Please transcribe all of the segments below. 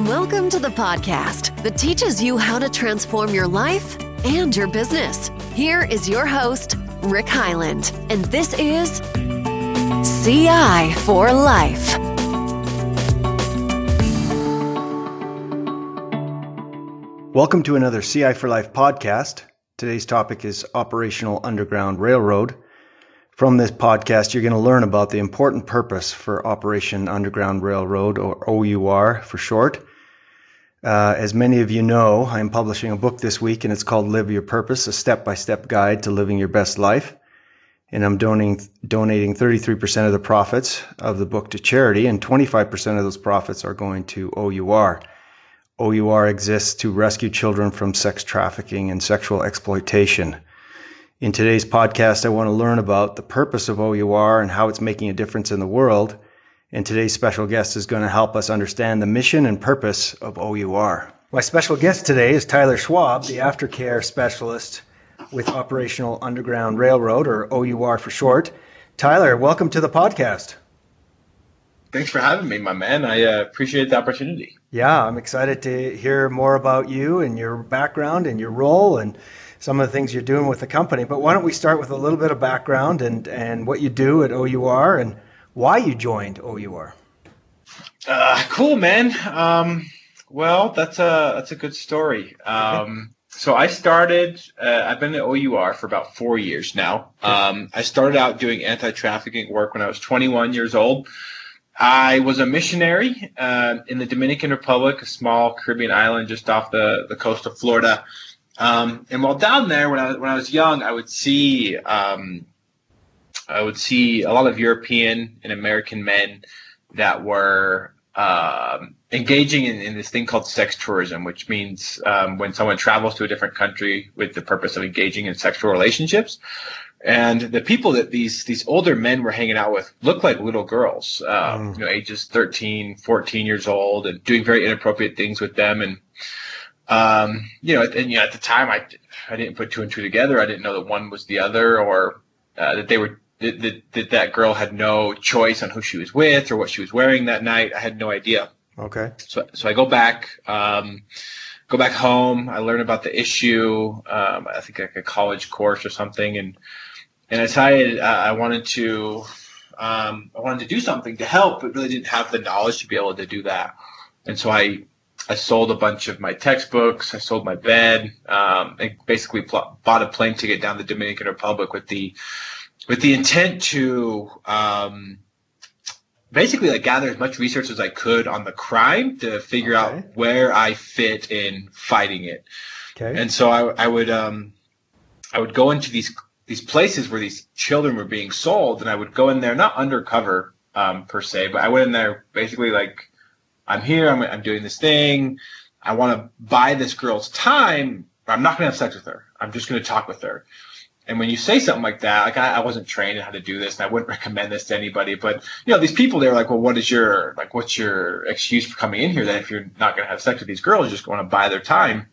Welcome to the podcast that teaches you how to transform your life and your business. Here is your host, Rick Highland, and this is CI for Life. Welcome to another CI for Life podcast. Today's topic is Operational Underground Railroad. From this podcast, you're going to learn about the important purpose for Operation Underground Railroad, or OUR for short. Uh, as many of you know, I'm publishing a book this week, and it's called Live Your Purpose, a step by step guide to living your best life. And I'm donating, donating 33% of the profits of the book to charity, and 25% of those profits are going to OUR. OUR exists to rescue children from sex trafficking and sexual exploitation. In today's podcast, I want to learn about the purpose of OUR and how it's making a difference in the world. And today's special guest is going to help us understand the mission and purpose of OUR. My special guest today is Tyler Schwab, the aftercare specialist with Operational Underground Railroad, or OUR for short. Tyler, welcome to the podcast. Thanks for having me, my man. I uh, appreciate the opportunity. Yeah, I'm excited to hear more about you and your background and your role and some of the things you're doing with the company. But why don't we start with a little bit of background and, and what you do at OUR and why you joined OUR? Uh, cool, man. Um, well, that's a that's a good story. Um, so I started. Uh, I've been at OUR for about four years now. Um, I started out doing anti-trafficking work when I was 21 years old. I was a missionary uh, in the Dominican Republic, a small Caribbean island just off the, the coast of Florida. Um, and while down there, when I when I was young, I would see um, I would see a lot of European and American men that were um, engaging in, in, this thing called sex tourism, which means um, when someone travels to a different country with the purpose of engaging in sexual relationships. And the people that these these older men were hanging out with looked like little girls, uh, mm. you know, ages 13, 14 years old, and doing very inappropriate things with them. And um, you know, and you know, at the time, I I didn't put two and two together. I didn't know that one was the other, or uh, that they were that, that, that that girl had no choice on who she was with or what she was wearing that night. I had no idea. Okay. So so I go back. Um, go back home. I learn about the issue. Um, I think like a college course or something, and and I decided uh, I wanted to um, I wanted to do something to help, but really didn't have the knowledge to be able to do that. And so I I sold a bunch of my textbooks. I sold my bed. Um, and basically pl- bought a plane ticket down the Dominican Republic with the with the intent to um, basically like gather as much research as I could on the crime to figure okay. out where I fit in fighting it. Okay. And so I, I would um, I would go into these these places where these children were being sold, and I would go in there not undercover um, per se, but I went in there basically like I'm here, I'm, I'm doing this thing. I want to buy this girl's time, but I'm not going to have sex with her. I'm just going to talk with her. And when you say something like that, like I, I, wasn't trained in how to do this, and I wouldn't recommend this to anybody. But you know, these people, they're like, well, what is your like, what's your excuse for coming in here? Then if you're not going to have sex with these girls, you're just going to buy their time.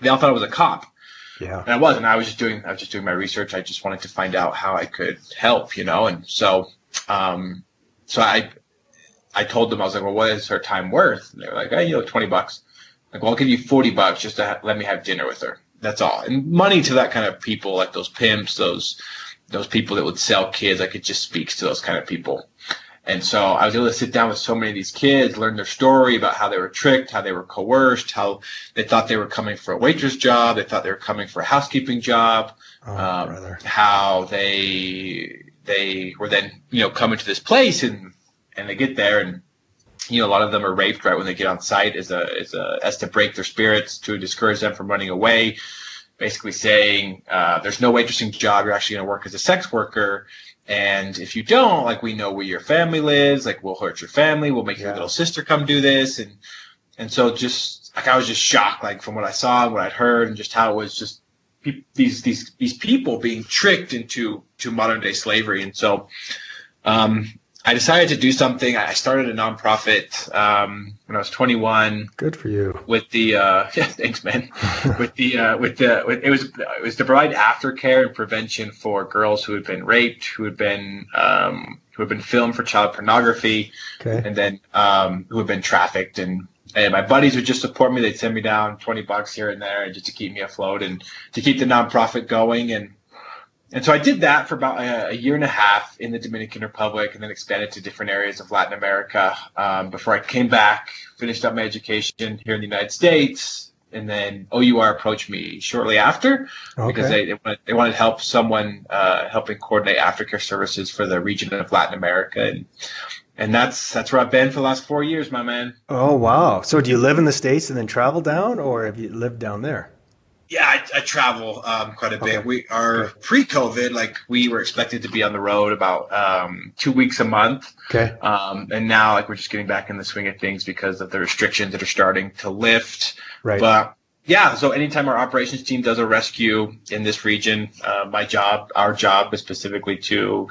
They all thought I was a cop. Yeah. And I wasn't. I was just doing. I was just doing my research. I just wanted to find out how I could help, you know. And so, um, so I I told them, I was like, well, what is her time worth? And they were like, hey, you know, 20 bucks. Like, well, I'll give you 40 bucks just to ha- let me have dinner with her. That's all. And money to that kind of people, like those pimps, those, those people that would sell kids, like it just speaks to those kind of people. And so I was able to sit down with so many of these kids, learn their story about how they were tricked, how they were coerced, how they thought they were coming for a waitress job, they thought they were coming for a housekeeping job, oh, um, how they they were then you know coming to this place and and they get there and you know a lot of them are raped right when they get on site as a as a as to break their spirits to discourage them from running away basically saying uh, there's no waitressing job you're actually going to work as a sex worker and if you don't like we know where your family lives like we'll hurt your family we'll make yeah. your little sister come do this and and so just like i was just shocked like from what i saw and what i'd heard and just how it was just pe- these these these people being tricked into to modern day slavery and so um I decided to do something. I started a nonprofit um, when I was 21. Good for you. With the uh, yeah, thanks, man. with the uh, with the with, it was it was to provide aftercare and prevention for girls who had been raped, who had been um, who had been filmed for child pornography, okay. and then um, who had been trafficked. And, and my buddies would just support me. They'd send me down 20 bucks here and there just to keep me afloat and to keep the nonprofit going. And and so I did that for about a, a, year and a half in the Dominican Republic, and then expanded to different areas of Latin America um, before I came back, finished up my education here in the United States, and then OUR approached me shortly after okay. because they, they wanted, they wanted help someone uh, helping coordinate aftercare services for the region of Latin America, and and that's that's where I've been for the last four years, my man. Oh wow! So do you live in the states and then travel down, or have you lived down there? Yeah, I, I travel um, quite a bit. Okay. We are pre-COVID, like we were expected to be on the road about um, two weeks a month. Okay. Um, and now, like we're just getting back in the swing of things because of the restrictions that are starting to lift. Right. But yeah, so anytime our operations team does a rescue in this region, uh, my job, our job, is specifically to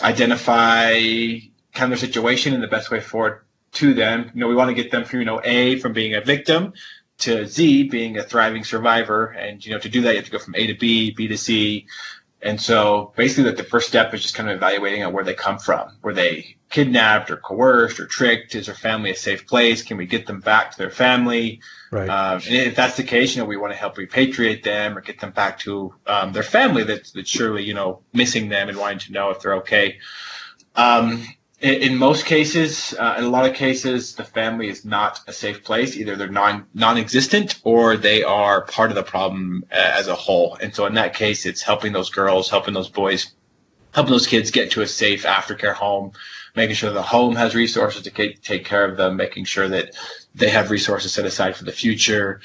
identify kind of their situation and the best way forward to them. You know, we want to get them from you know A from being a victim to Z being a thriving survivor. And, you know, to do that, you have to go from A to B, B to C. And so basically the first step is just kind of evaluating on where they come from. Were they kidnapped or coerced or tricked? Is their family a safe place? Can we get them back to their family? Right. Um, and if that's the case, you know, we want to help repatriate them or get them back to um, their family that's, that's surely, you know, missing them and wanting to know if they're okay. Um, in, most cases, uh, in a lot of cases, the family is not a safe place. Either they're non non-existent or they are part of the problem uh, as a whole. And so, in that case, it's helping those girls, helping those boys, helping those kids get to a safe aftercare home, making sure the home has resources to take care of them, making sure that they have resources set aside for the future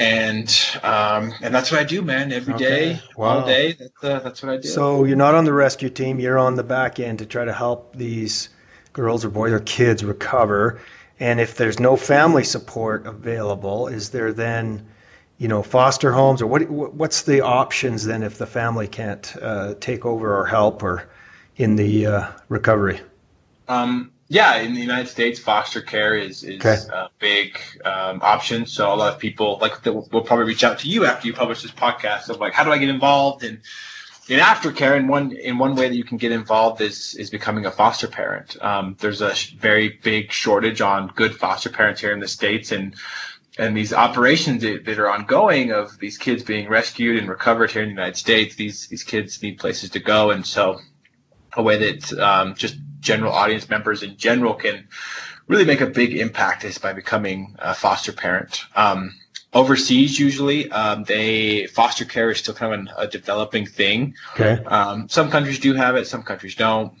and um, and that's what I do, man. Every okay. day, wow. all day. That's uh, that's what I do. So you're not on the rescue team. You're on the back end to try to help these girls or boys or kids recover. And if there's no family support available, is there then, you know, foster homes or what? What's the options then if the family can't uh, take over or help or in the uh, recovery? Um, yeah, in the United States, foster care is, is okay. a big um, option. So a lot of people like will probably reach out to you after you publish this podcast of like, how do I get involved in in aftercare? And one in one way that you can get involved is is becoming a foster parent. Um, there's a very big shortage on good foster parents here in the states, and and these operations that, that are ongoing of these kids being rescued and recovered here in the United States. These these kids need places to go, and so a way that um, just general audience members in general can really make a big impact is by becoming a foster parent. Um, overseas, usually, um, they foster care is still kind of an, a developing thing. Okay. Um, some countries do have it, some countries don't.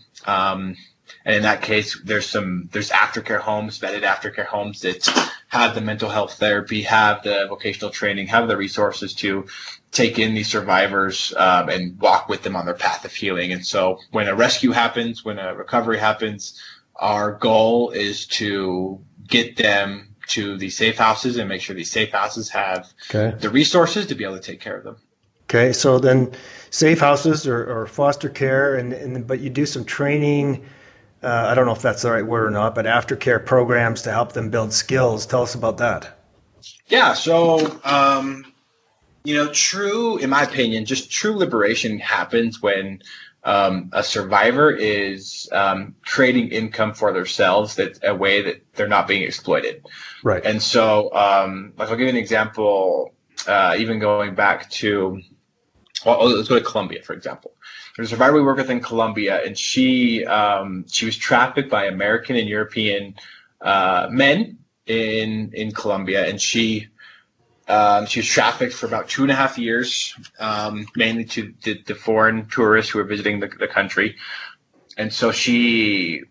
And in that case, there's some there's aftercare homes, vetted aftercare homes that have the mental health therapy, have the vocational training, have the resources to take in these survivors um, and walk with them on their path of healing. And so when a rescue happens, when a recovery happens, our goal is to get them to these safe houses and make sure these safe houses have okay. the resources to be able to take care of them. Okay, so then safe houses or, or foster care, and, and but you do some training. Uh, I don't know if that's the right word or not, but aftercare programs to help them build skills. Tell us about that. Yeah, so um, you know, true, in my opinion, just true liberation happens when um, a survivor is um, creating income for themselves that's a way that they're not being exploited. Right. And so, um, like, I'll give you an example, uh, even going back to, well, let's go to Colombia, for example. There's a survivor we work with in Colombia, and she um, she was trafficked by American and European uh, men in in Colombia, and she um, she was trafficked for about two and a half years, um, mainly to the, the, foreign tourists who were visiting the, the country. And so she,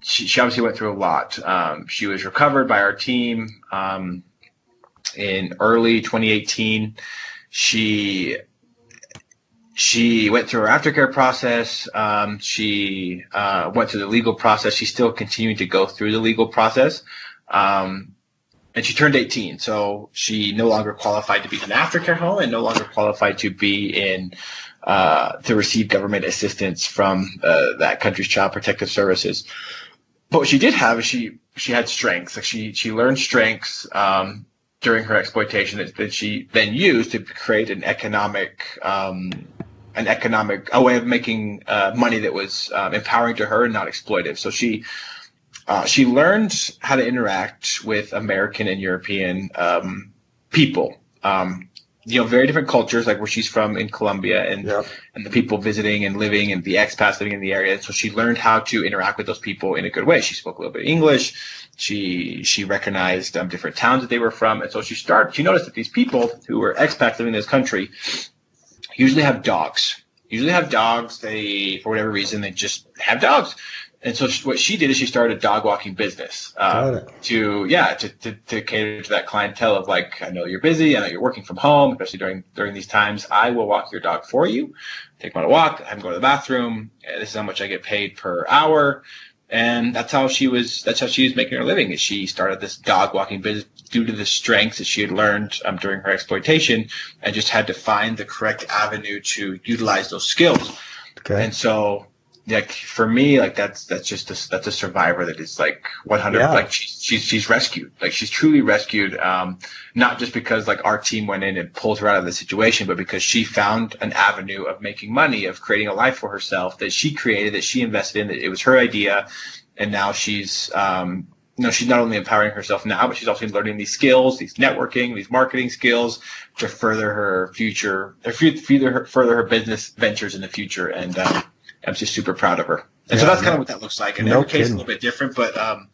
she, she, obviously went through a lot. Um, she was recovered by our team um, in early 2018. She she went through her aftercare process. Um, she uh, went through the legal process. She's still continuing to go through the legal process. Um, and she turned 18, so she no longer qualified to be in an aftercare home and no longer qualified to be in uh, to receive government assistance from uh, that country's child protective services. But what she did have is she she had strengths. Like she she learned strengths um, during her exploitation that, that she then used to create an economic um, an economic a way of making uh, money that was um, empowering to her and not exploitive. So she uh, she learned how to interact with American and European um, people. Um, you know, very different cultures, like where she's from in Colombia, and yep. and the people visiting and living, and the expats living in the area. And So she learned how to interact with those people in a good way. She spoke a little bit of English. She she recognized um, different towns that they were from, and so she started. She noticed that these people who were expats living in this country usually have dogs. Usually have dogs. They, for whatever reason, they just have dogs. And so what she did is she started a dog walking business uh, to yeah to, to, to cater to that clientele of like I know you're busy I know you're working from home especially during during these times I will walk your dog for you take him on a walk have him go to the bathroom this is how much I get paid per hour and that's how she was that's how she was making her living is she started this dog walking business due to the strengths that she had learned um, during her exploitation and just had to find the correct avenue to utilize those skills okay. and so like for me like that's that's just a, that's a survivor that is like 100 yeah. like she's, she's she's rescued like she's truly rescued um not just because like our team went in and pulled her out of the situation but because she found an avenue of making money of creating a life for herself that she created that she invested in that it was her idea and now she's um you know, she's not only empowering herself now, but she's also learning these skills, these networking, these marketing skills to further her future, or further her, further her business ventures in the future. And um, I'm just super proud of her. And yeah, so that's kind of what that looks like. And no every case is a little bit different, but um,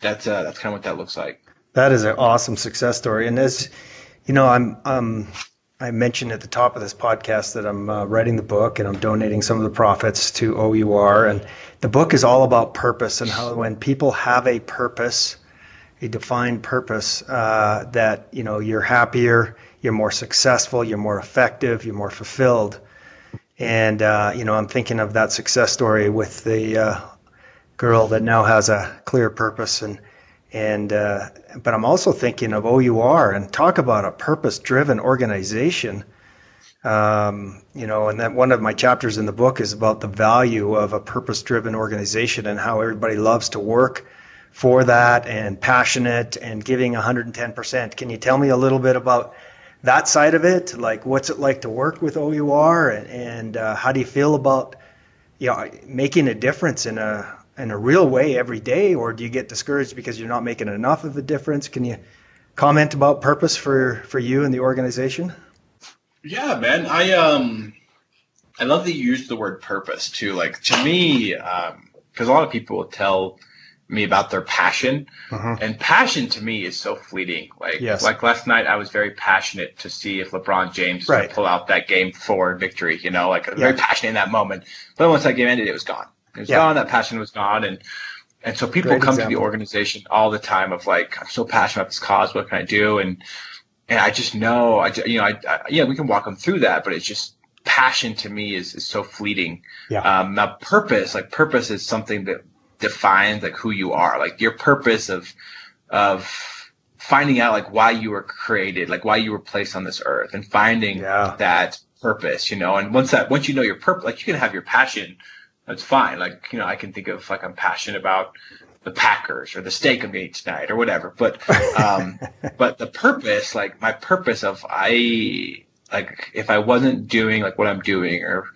that's uh, that's kind of what that looks like. That is an awesome success story. And as you know, I'm um, I mentioned at the top of this podcast that I'm uh, writing the book and I'm donating some of the profits to OUR. And the book is all about purpose and how when people have a purpose, a defined purpose, uh, that you know you're happier, you're more successful, you're more effective, you're more fulfilled. And, uh, you know, I'm thinking of that success story with the uh, girl that now has a clear purpose. And, and uh, but I'm also thinking of OUR and talk about a purpose driven organization. Um, you know, and that one of my chapters in the book is about the value of a purpose driven organization and how everybody loves to work for that and passionate and giving 110%. Can you tell me a little bit about that side of it? Like, what's it like to work with OUR, and, and uh, how do you feel about you know making a difference in a in a real way every day, or do you get discouraged because you're not making enough of a difference? Can you comment about purpose for for you and the organization? Yeah, man, I um, I love that you use the word purpose too. Like to me, because um, a lot of people will tell me about their passion. Uh-huh. And passion to me is so fleeting. Like yes. like last night, I was very passionate to see if LeBron James right. pull out that game four victory. You know, like yeah. very passionate in that moment. But once that game ended, it was gone. It was yeah. gone. That passion was gone. And and so people Great come example. to the organization all the time of like, I'm so passionate about this cause. What can I do? And and I just know, I you know, I, I yeah, we can walk them through that, but it's just passion to me is, is so fleeting. Yeah. Um, now purpose, like purpose is something that defines like who you are, like your purpose of of finding out like why you were created, like why you were placed on this earth, and finding yeah. that purpose, you know. And once that once you know your purpose, like you can have your passion, that's fine. Like you know, I can think of like I'm passionate about the Packers or the steak I'm eating tonight or whatever. But um, but the purpose, like my purpose of I like if I wasn't doing like what I'm doing or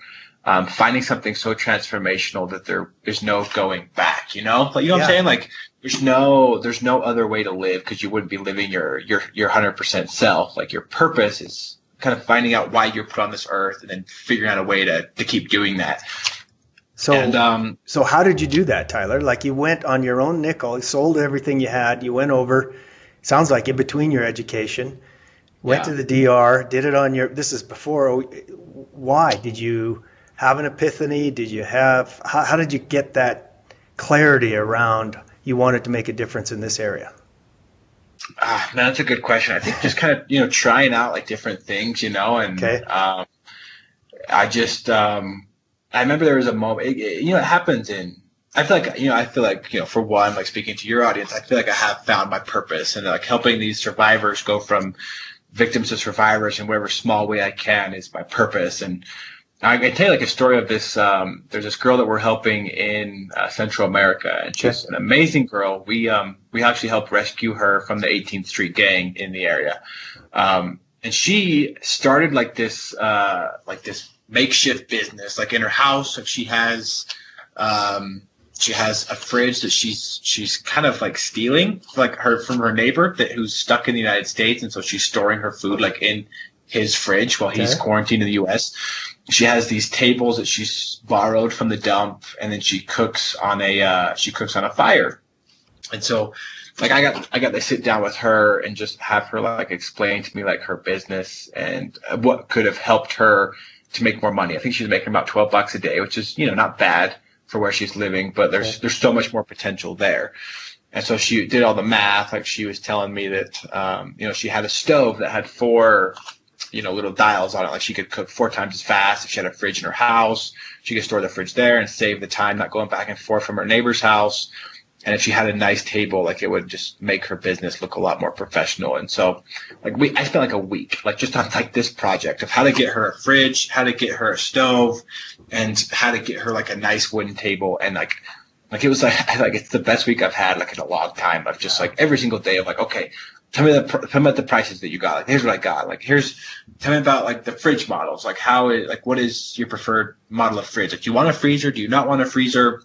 um, finding something so transformational that there there's no going back. You know, like you know yeah. what I'm saying? Like there's no there's no other way to live because you wouldn't be living your your your hundred percent self. Like your purpose is kind of finding out why you're put on this earth and then figuring out a way to to keep doing that. So, and, um, so how did you do that, Tyler? Like you went on your own nickel, you sold everything you had, you went over. Sounds like in between your education, went yeah. to the DR, did it on your. This is before. Why did you? have an epiphany? Did you have how, how did you get that clarity around you wanted to make a difference in this area? Ah, man, that's a good question. I think just kind of you know trying out like different things, you know, and okay. um, I just um, I remember there was a moment. It, it, you know, it happens in. I feel like you know. I feel like you know. For one, like speaking to your audience, I feel like I have found my purpose and like helping these survivors go from victims to survivors in whatever small way I can is my purpose. And I can tell you like a story of this. Um, there's this girl that we're helping in uh, Central America, and she's an amazing girl. We um, we actually helped rescue her from the 18th Street gang in the area, um, and she started like this uh, like this makeshift business, like in her house. Like she has um, she has a fridge that she's she's kind of like stealing like her from her neighbor that who's stuck in the United States, and so she's storing her food like in his fridge while he's okay. quarantined in the U.S she has these tables that she's borrowed from the dump, and then she cooks on a uh, she cooks on a fire. And so, like I got I got to sit down with her and just have her like explain to me like her business and what could have helped her to make more money. I think she's making about twelve bucks a day, which is you know not bad for where she's living, but there's there's so much more potential there. And so she did all the math. Like she was telling me that, um, you know, she had a stove that had four you know, little dials on it. Like she could cook four times as fast if she had a fridge in her house. She could store the fridge there and save the time not going back and forth from her neighbor's house. And if she had a nice table, like it would just make her business look a lot more professional. And so, like we, I spent like a week, like just on like this project of how to get her a fridge, how to get her a stove, and how to get her like a nice wooden table. And like, like it was like, like it's the best week I've had like in a long time. Of just like every single day of like, okay, tell me the tell me about the prices that you got. Like, here's what I got. Like, here's tell me about like the fridge models. Like, how it like what is your preferred model of fridge? Like, do you want a freezer? Do you not want a freezer?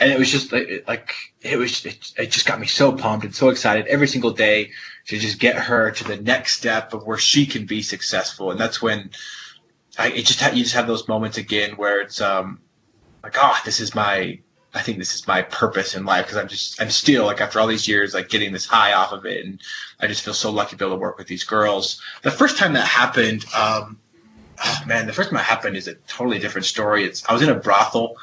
And it was just like, like it was it, it just got me so pumped and so excited every single day to just get her to the next step of where she can be successful. And that's when I it just you just have those moments again where it's um like oh this is my I think this is my purpose in life because I'm just I'm still like after all these years like getting this high off of it and I just feel so lucky to be able to work with these girls. The first time that happened, um, oh man, the first time that happened is a totally different story. It's I was in a brothel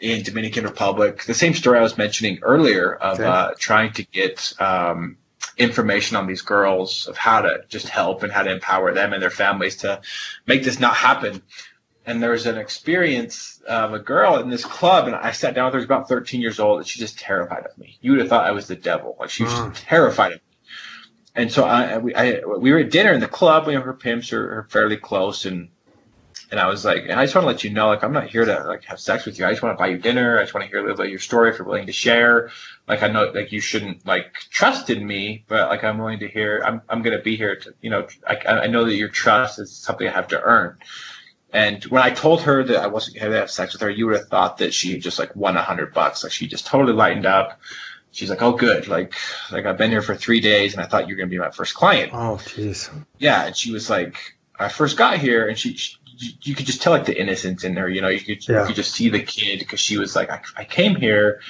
in Dominican Republic. The same story I was mentioning earlier of okay. uh, trying to get um, information on these girls of how to just help and how to empower them and their families to make this not happen and there was an experience of a girl in this club, and I sat down with her. She was about 13 years old, and she's just terrified of me. You would have thought I was the devil. Like she was mm. terrified of me. And so I, we, I, we were at dinner in the club. You know, her pimps are, are fairly close, and and I was like, and I just want to let you know, like, I'm not here to like have sex with you. I just want to buy you dinner. I just want to hear a little bit of your story if you're willing to share. Like, I know, like, you shouldn't like trust in me, but like, I'm willing to hear. I'm I'm gonna be here to, you know, I I know that your trust is something I have to earn. And when I told her that I wasn't going to have sex with her, you would have thought that she just like won a hundred bucks. Like she just totally lightened up. She's like, "Oh, good. Like, like I've been here for three days, and I thought you were going to be my first client." Oh, jeez. Yeah, and she was like, "I first got here, and she, she you could just tell like the innocence in her. You know, you could yeah. you could just see the kid because she was like, I, I came here,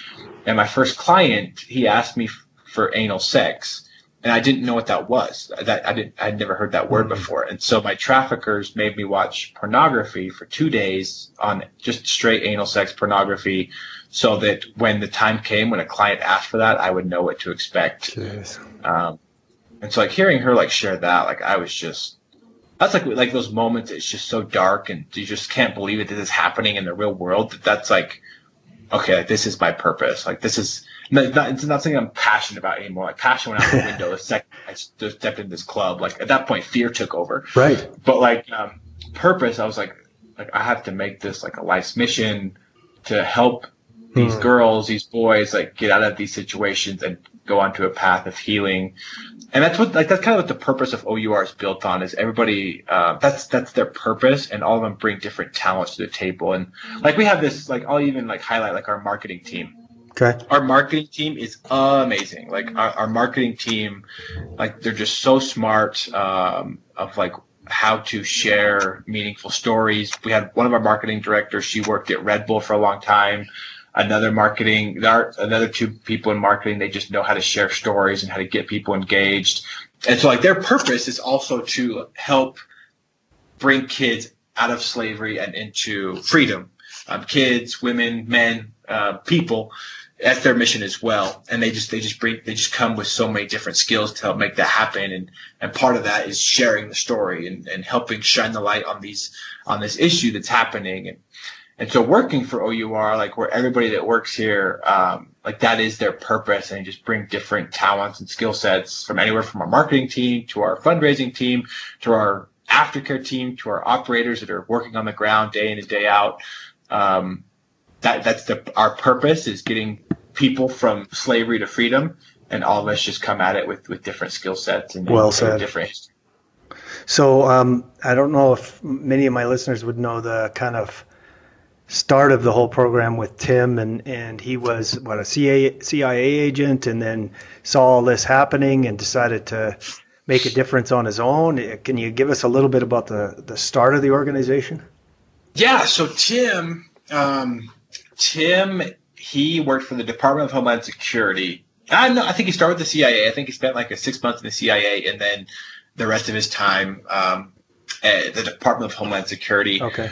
and my first client, he asked me f- for anal sex." and I didn't know what that was. That I didn't, I'd never heard that word mm-hmm. before. And so my traffickers made me watch pornography for two days on just straight anal sex pornography, so that when the time came when a client asked for that, I would know what to expect. Um, and so like hearing her like share that, like I was just. That's like like those moments. It's just so dark, and you just can't believe it. This is happening in the real world. That that's like, okay, like, this is my purpose. Like this is it's not, it's not something I'm passionate about anymore. Like passion went out the window the second I stepped in this club. Like at that point, fear took over. Right. But like um, purpose, I was like, like I have to make this like a life's mission to help these hmm. girls, these boys, like get out of these situations and go onto a path of healing. And that's what, like, that's kind of what the purpose of OUR is built on. Is everybody, uh, that's that's their purpose, and all of them bring different talents to the table. And like we have this, like I'll even like highlight like our marketing team Okay. Our marketing team is amazing. Like our, our marketing team, like they're just so smart um, of like how to share meaningful stories. We had one of our marketing directors. She worked at Red Bull for a long time. Another marketing, there are another two people in marketing. They just know how to share stories and how to get people engaged. And so, like their purpose is also to help bring kids out of slavery and into freedom. Um, kids, women, men, uh, people that's their mission as well. And they just they just bring they just come with so many different skills to help make that happen. And and part of that is sharing the story and, and helping shine the light on these on this issue that's happening. And and so working for OUR, like where everybody that works here, um, like that is their purpose and just bring different talents and skill sets from anywhere from our marketing team to our fundraising team to our aftercare team to our operators that are working on the ground day in and day out. Um, that that's the our purpose is getting people from slavery to freedom, and all of us just come at it with with different skill sets and, well said. different. So um, I don't know if many of my listeners would know the kind of start of the whole program with Tim, and, and he was what a CIA, CIA agent, and then saw all this happening and decided to make a difference on his own. Can you give us a little bit about the the start of the organization? Yeah. So Tim, um, Tim, he worked for the Department of Homeland Security. I know. I think he started with the CIA. I think he spent like a six months in the CIA, and then the rest of his time um, at the Department of Homeland Security. Okay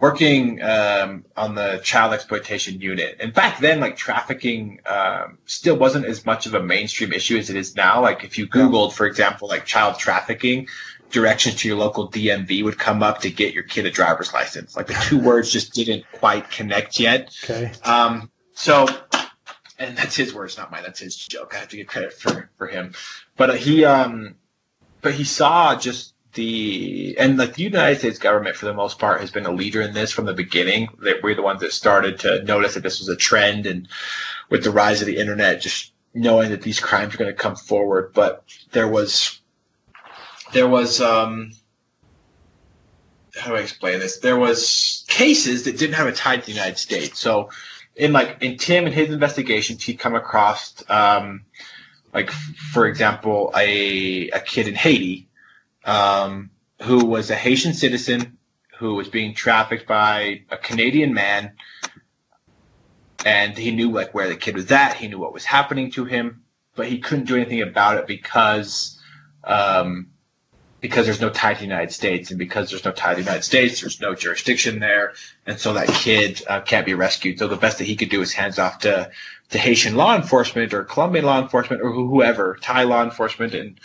working um, on the child exploitation unit. And back then, like trafficking um, still wasn't as much of a mainstream issue as it is now. Like if you Googled, for example, like child trafficking, directions to your local DMV would come up to get your kid a driver's license. Like the two words just didn't quite connect yet. Okay. Um, so, and that's his words, not mine. That's his joke. I have to give credit for for him. But uh, he, um, but he saw just the and like the United States government for the most part has been a leader in this from the beginning. That we're the ones that started to notice that this was a trend, and with the rise of the internet, just knowing that these crimes are going to come forward. But there was there was um, how do I explain this? There was cases that didn't have a tie to the United States. So in like in Tim and his investigations, he'd come across um, like for example a a kid in Haiti um, who was a Haitian citizen who was being trafficked by a Canadian man, and he knew like where the kid was at. He knew what was happening to him, but he couldn't do anything about it because um, because there's no tie to the United States, and because there's no tie to the United States, there's no jurisdiction there, and so that kid uh, can't be rescued. So the best that he could do is hands off to to Haitian law enforcement or Colombian law enforcement or whoever, Thai law enforcement, and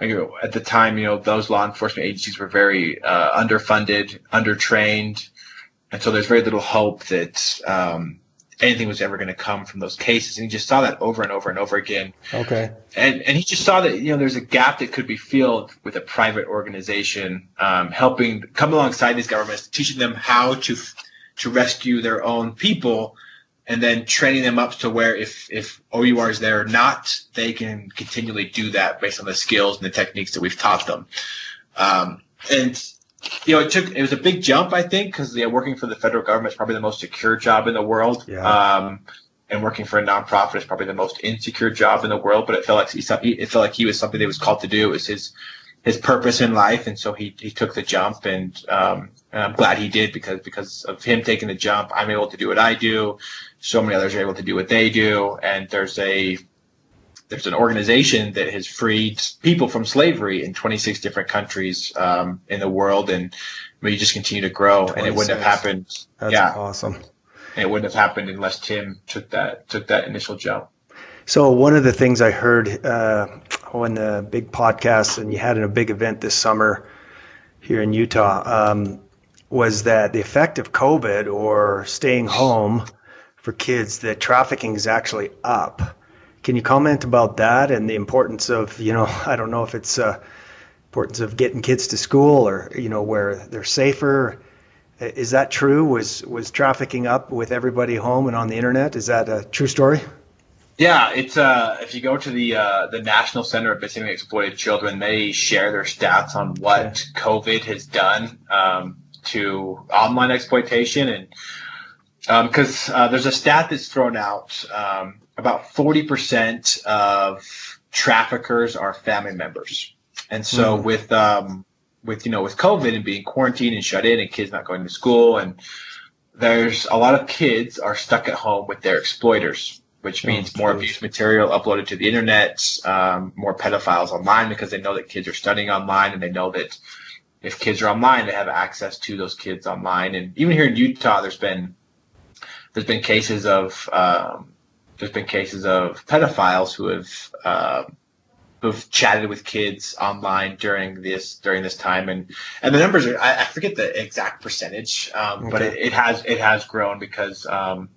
at the time, you know, those law enforcement agencies were very uh, underfunded, undertrained, and so there's very little hope that um, anything was ever going to come from those cases. And he just saw that over and over and over again. Okay. And and he just saw that you know there's a gap that could be filled with a private organization um, helping come alongside these governments, teaching them how to to rescue their own people and then training them up to where if if OUR is there or not, they can continually do that based on the skills and the techniques that we've taught them. Um, and you know, it took it was a big jump, I think, because yeah, working for the federal government is probably the most secure job in the world. Yeah. Um, and working for a nonprofit is probably the most insecure job in the world. But it felt like he, it felt like he was something that was called to do. It was his his purpose in life, and so he he took the jump, and, um, and I'm glad he did because because of him taking the jump, I'm able to do what I do so many others are able to do what they do, and there's a there's an organization that has freed people from slavery in 26 different countries um, in the world, and we just continue to grow. And it wouldn't have happened. That's yeah, awesome. And it wouldn't have happened unless Tim took that took that initial jump. So one of the things I heard uh, on the big podcast, and you had in a big event this summer here in Utah, um, was that the effect of COVID or staying home for kids that trafficking is actually up. Can you comment about that and the importance of, you know, I don't know if it's uh, importance of getting kids to school or, you know, where they're safer. Is that true? Was was trafficking up with everybody home and on the internet? Is that a true story? Yeah, it's uh, if you go to the uh, the National Center of Missing and Exploited Children, they share their stats on what okay. COVID has done um, to online exploitation and because um, uh, there's a stat that's thrown out um, about 40% of traffickers are family members and so mm. with um, with you know with covid and being quarantined and shut in and kids not going to school and there's a lot of kids are stuck at home with their exploiters which means more abuse material uploaded to the internet um, more pedophiles online because they know that kids are studying online and they know that if kids are online they have access to those kids online. And even here in utah there's been there's been cases of um, there's been cases of pedophiles who have uh, who've chatted with kids online during this during this time. And and the numbers are I, I forget the exact percentage um, okay. but it, it, has it has grown because um,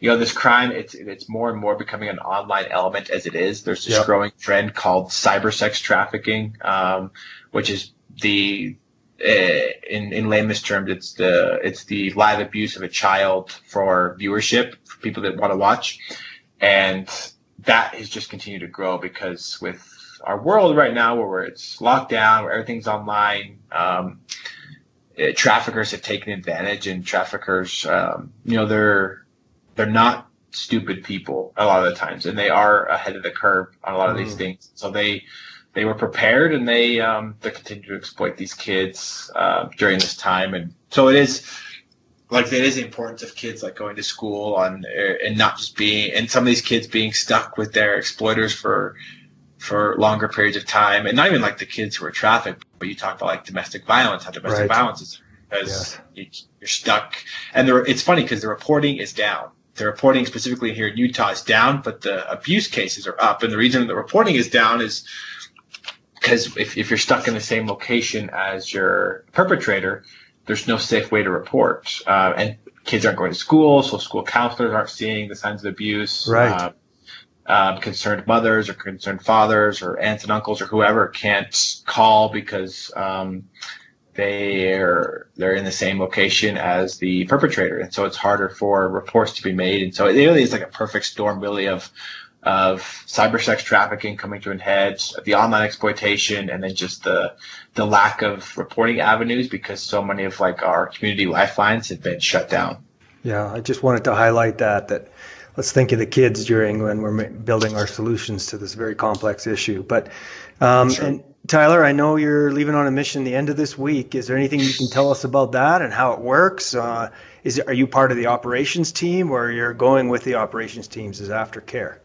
you know this crime it's it's more and more becoming an online element as it is there's this yep. growing trend called cyber sex trafficking um, which is the in in layman's terms, it's the it's the live abuse of a child for viewership for people that want to watch, and that has just continued to grow because with our world right now, where it's locked down, where everything's online, um, traffickers have taken advantage, and traffickers, um, you know, they're they're not stupid people a lot of the times, and they are ahead of the curve on a lot of these mm. things. So they they were prepared and they um, they continue to exploit these kids uh, during this time, and so it is like it is the importance of kids like going to school on uh, and not just being and some of these kids being stuck with their exploiters for for longer periods of time, and not even like the kids who are trafficked, but you talk about like domestic violence, how domestic right. violence is because yes. you, are stuck, and there, it's funny because the reporting is down the reporting specifically here in Utah is down, but the abuse cases are up. And the reason the reporting is down is because if, if you're stuck in the same location as your perpetrator, there's no safe way to report. Uh, and kids aren't going to school, so school counselors aren't seeing the signs of abuse. Right. Uh, um, concerned mothers or concerned fathers or aunts and uncles or whoever can't call because um, they're they're in the same location as the perpetrator, and so it's harder for reports to be made. And so it really is like a perfect storm, really, of of cyber sex trafficking coming to an head, the online exploitation, and then just the the lack of reporting avenues because so many of like our community lifelines have been shut down. Yeah, I just wanted to highlight that that let's think of the kids during when we're building our solutions to this very complex issue. But um, sure. and Tyler, I know you're leaving on a mission the end of this week. Is there anything you can tell us about that and how it works? Uh, is are you part of the operations team, or you're going with the operations teams as aftercare?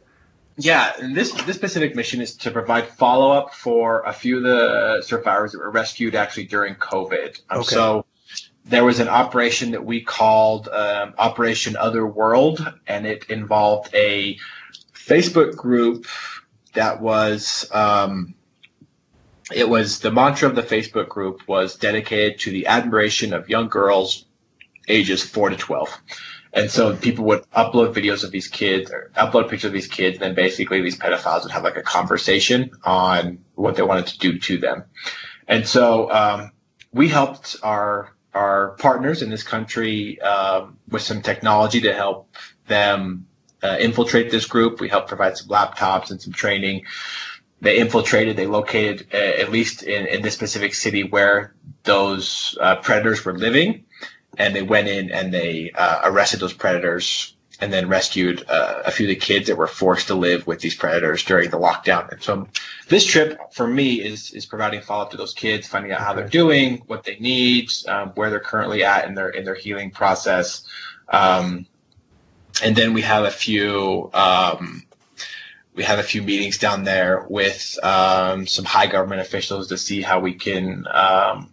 Yeah, this this specific mission is to provide follow up for a few of the survivors that were rescued actually during COVID. Um, okay. So there was an operation that we called um, Operation Other World, and it involved a Facebook group that was. Um, it was the mantra of the Facebook group was dedicated to the admiration of young girls ages four to 12. And so people would upload videos of these kids or upload pictures of these kids. And then basically these pedophiles would have like a conversation on what they wanted to do to them. And so, um, we helped our, our partners in this country, um, with some technology to help them uh, infiltrate this group. We helped provide some laptops and some training they infiltrated, they located, uh, at least in, in this specific city where those uh, predators were living, and they went in and they uh, arrested those predators and then rescued uh, a few of the kids that were forced to live with these predators during the lockdown. And so this trip for me is is providing follow up to those kids, finding out how they're doing, what they need, um, where they're currently at in their in their healing process. Um, and then we have a few um, we have a few meetings down there with um, some high government officials to see how we can um,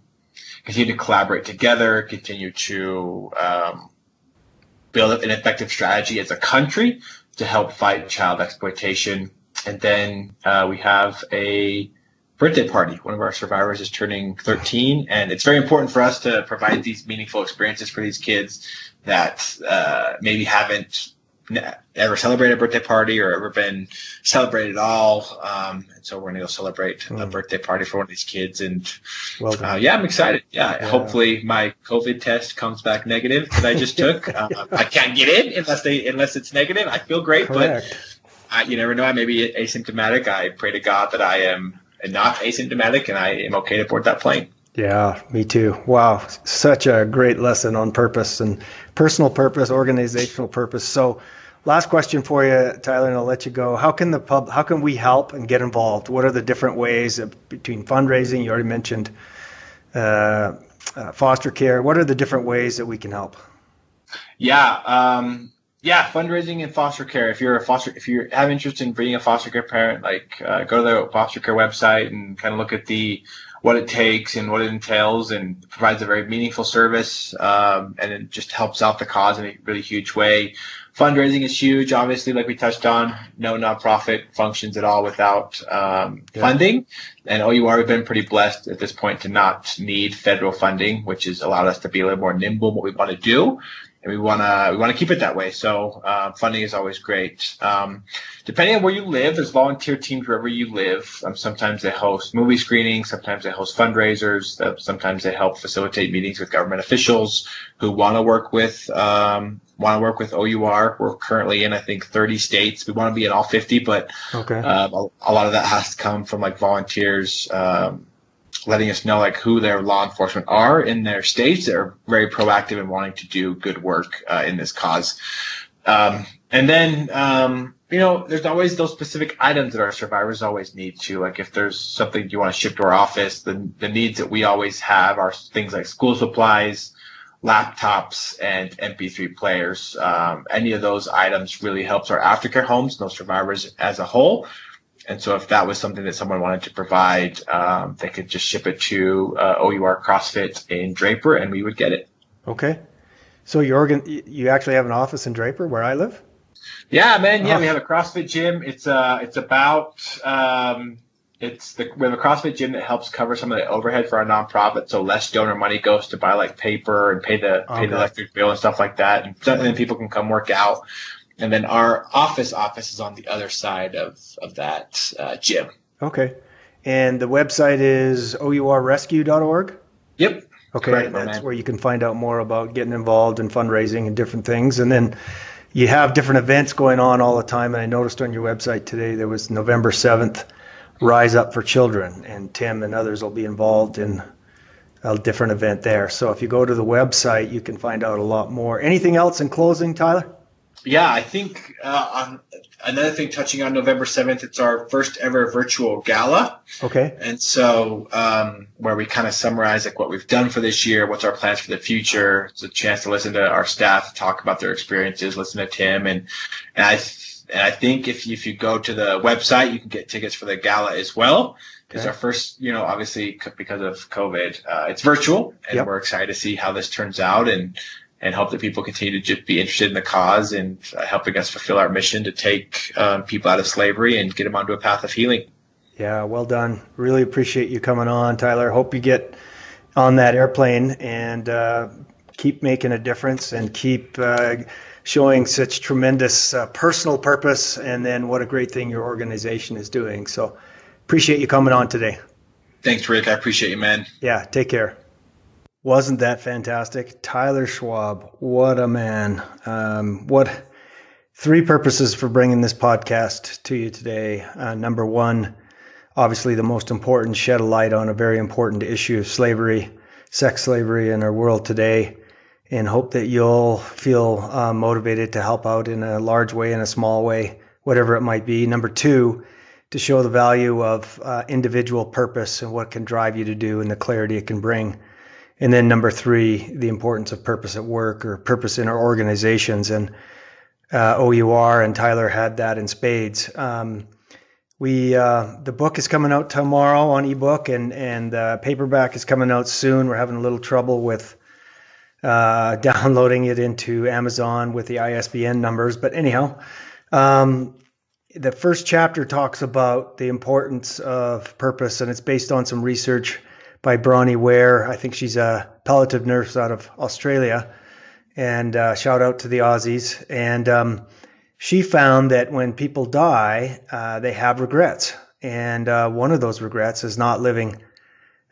continue to collaborate together, continue to build an effective strategy as a country to help fight child exploitation. And then uh, we have a birthday party. One of our survivors is turning 13, and it's very important for us to provide these meaningful experiences for these kids that uh, maybe haven't ever celebrated a birthday party or ever been celebrated at all. Um, and so we're going to go celebrate mm. a hmm. birthday party for one of these kids. And well uh, yeah, I'm excited. Yeah, yeah, hopefully my COVID test comes back negative that I just took. uh, I can't get in unless they unless it's negative. I feel great, Correct. but I, you never know. I may be asymptomatic. I pray to God that I am not asymptomatic and I am okay to board that plane. Yeah, me too. Wow, such a great lesson on purpose and personal purpose, organizational purpose. So, last question for you, Tyler, and I'll let you go. How can the pub? How can we help and get involved? What are the different ways of, between fundraising? You already mentioned uh, uh, foster care. What are the different ways that we can help? Yeah, um, yeah, fundraising and foster care. If you're a foster, if you have interest in being a foster care parent, like uh, go to the foster care website and kind of look at the what it takes and what it entails and provides a very meaningful service um, and it just helps out the cause in a really huge way fundraising is huge obviously like we touched on no nonprofit functions at all without um, yeah. funding and OUR we've been pretty blessed at this point to not need federal funding which has allowed us to be a little more nimble in what we want to do and we want to we want to keep it that way. So uh, funding is always great. Um, depending on where you live, there's volunteer teams wherever you live. Um, sometimes they host movie screenings, sometimes they host fundraisers, uh, sometimes they help facilitate meetings with government officials who want to work with um, want to work with OUR. We're currently in I think 30 states. We want to be in all 50, but okay. Um, a, a, lot of that has to come from like volunteers. Um, letting us know like who their law enforcement are in their states that are very proactive and wanting to do good work uh, in this cause. Um, and then, um, you know, there's always those specific items that our survivors always need to. Like if there's something you want to ship to our office, the, the needs that we always have are things like school supplies, laptops, and MP3 players. Um, any of those items really helps our aftercare homes, those survivors as a whole. And so if that was something that someone wanted to provide, um, they could just ship it to uh, OUR CrossFit in Draper, and we would get it. Okay. So you organ- you actually have an office in Draper, where I live. Yeah, man. Yeah, we have a CrossFit gym. It's uh, it's about um, it's the we have a CrossFit gym that helps cover some of the overhead for our nonprofit, so less donor money goes to buy like paper and pay the okay. pay the electric bill and stuff like that, and then people can come work out and then our office office is on the other side of of that uh, gym. Okay, and the website is ourrescue.org. Yep. Okay, Correct, that's where you can find out more about getting involved in fundraising and different things, and then you have different events going on all the time. And I noticed on your website today there was November seventh, Rise Up for Children, and Tim and others will be involved in a different event there. So if you go to the website, you can find out a lot more. Anything else in closing, Tyler? yeah, I think uh, another thing touching on November 7th, it's our first ever virtual gala. Okay. And so, um, where we kind of summarize like what we've done for this year, what's our plans for the future. It's a chance to listen to our staff talk about their experiences, listen to Tim. And, and I, and I think if you, if you go to the website, you can get tickets for the gala as well. It's our first, you know, obviously because of COVID, uh, it's virtual and yep. we're excited to see how this turns out. And, and hope that people continue to just be interested in the cause and uh, helping us fulfill our mission to take um, people out of slavery and get them onto a path of healing. Yeah, well done. Really appreciate you coming on, Tyler. Hope you get on that airplane and uh, keep making a difference and keep uh, showing such tremendous uh, personal purpose and then what a great thing your organization is doing. So appreciate you coming on today. Thanks, Rick. I appreciate you, man. Yeah, take care. Wasn't that fantastic? Tyler Schwab, what a man. Um, what three purposes for bringing this podcast to you today. Uh, number one, obviously the most important, shed a light on a very important issue of slavery, sex slavery in our world today, and hope that you'll feel uh, motivated to help out in a large way, in a small way, whatever it might be. Number two, to show the value of uh, individual purpose and what can drive you to do and the clarity it can bring. And then number three, the importance of purpose at work or purpose in our organizations. And uh, OUR and Tyler had that in spades. Um, we uh, the book is coming out tomorrow on ebook and and uh, paperback is coming out soon. We're having a little trouble with uh, downloading it into Amazon with the ISBN numbers, but anyhow, um, the first chapter talks about the importance of purpose, and it's based on some research by Bronnie Ware. I think she's a palliative nurse out of Australia. And uh, shout out to the Aussies. And um, she found that when people die, uh, they have regrets. And uh, one of those regrets is not living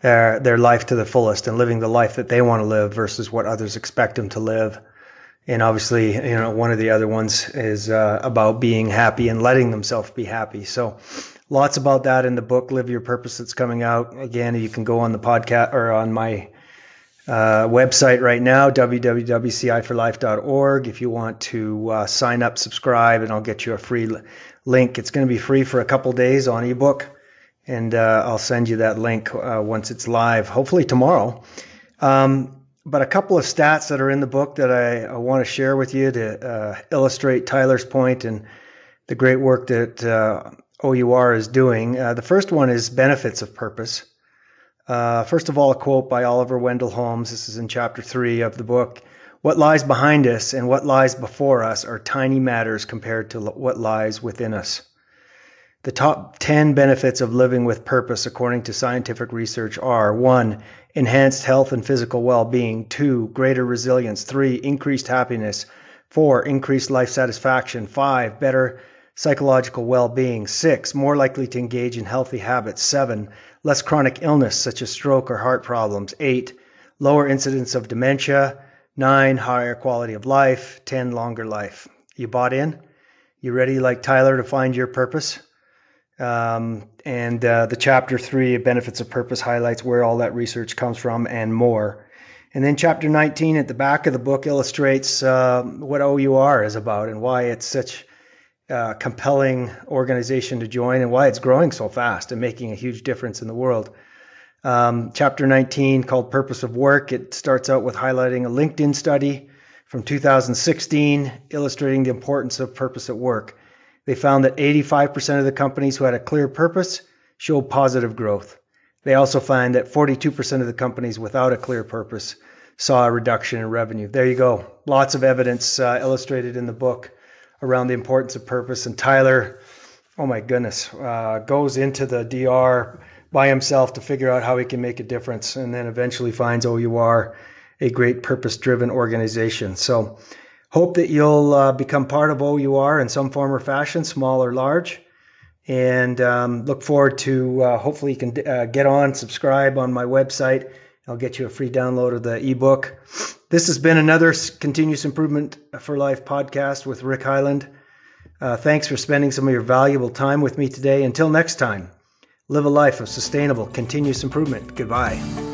their, their life to the fullest and living the life that they want to live versus what others expect them to live. And obviously, you know, one of the other ones is uh, about being happy and letting themselves be happy. So lots about that in the book live your purpose that's coming out again you can go on the podcast or on my uh, website right now www.ciforlife.org if you want to uh, sign up subscribe and i'll get you a free link it's going to be free for a couple days on ebook and uh, i'll send you that link uh, once it's live hopefully tomorrow um, but a couple of stats that are in the book that i, I want to share with you to uh, illustrate tyler's point and the great work that uh, OUR is doing. Uh, the first one is benefits of purpose. Uh, first of all, a quote by Oliver Wendell Holmes. This is in chapter three of the book. What lies behind us and what lies before us are tiny matters compared to what lies within us. The top 10 benefits of living with purpose, according to scientific research, are 1. Enhanced health and physical well being, 2. Greater resilience, 3. Increased happiness, 4. Increased life satisfaction, 5. Better psychological well being, 6. More likely to engage in healthy habits, 7. Less chronic illness such as stroke or heart problems, 8. Lower incidence of dementia, 9. Higher quality of life, 10. Longer life. You bought in? You ready, like Tyler, to find your purpose? Um, and uh, the chapter three, Benefits of Purpose, highlights where all that research comes from and more. And then chapter 19 at the back of the book illustrates uh, what OUR is about and why it's such a compelling organization to join and why it's growing so fast and making a huge difference in the world. Um, chapter 19, called Purpose of Work, it starts out with highlighting a LinkedIn study from 2016 illustrating the importance of purpose at work. They found that 85% of the companies who had a clear purpose showed positive growth. They also find that 42% of the companies without a clear purpose saw a reduction in revenue. There you go. Lots of evidence uh, illustrated in the book around the importance of purpose. And Tyler, oh my goodness, uh, goes into the DR by himself to figure out how he can make a difference and then eventually finds OUR a great purpose driven organization. So, Hope that you'll uh, become part of OUR in some form or fashion, small or large. And um, look forward to uh, hopefully you can uh, get on, subscribe on my website. I'll get you a free download of the ebook. This has been another Continuous Improvement for Life podcast with Rick Highland. Uh, thanks for spending some of your valuable time with me today. Until next time, live a life of sustainable continuous improvement. Goodbye.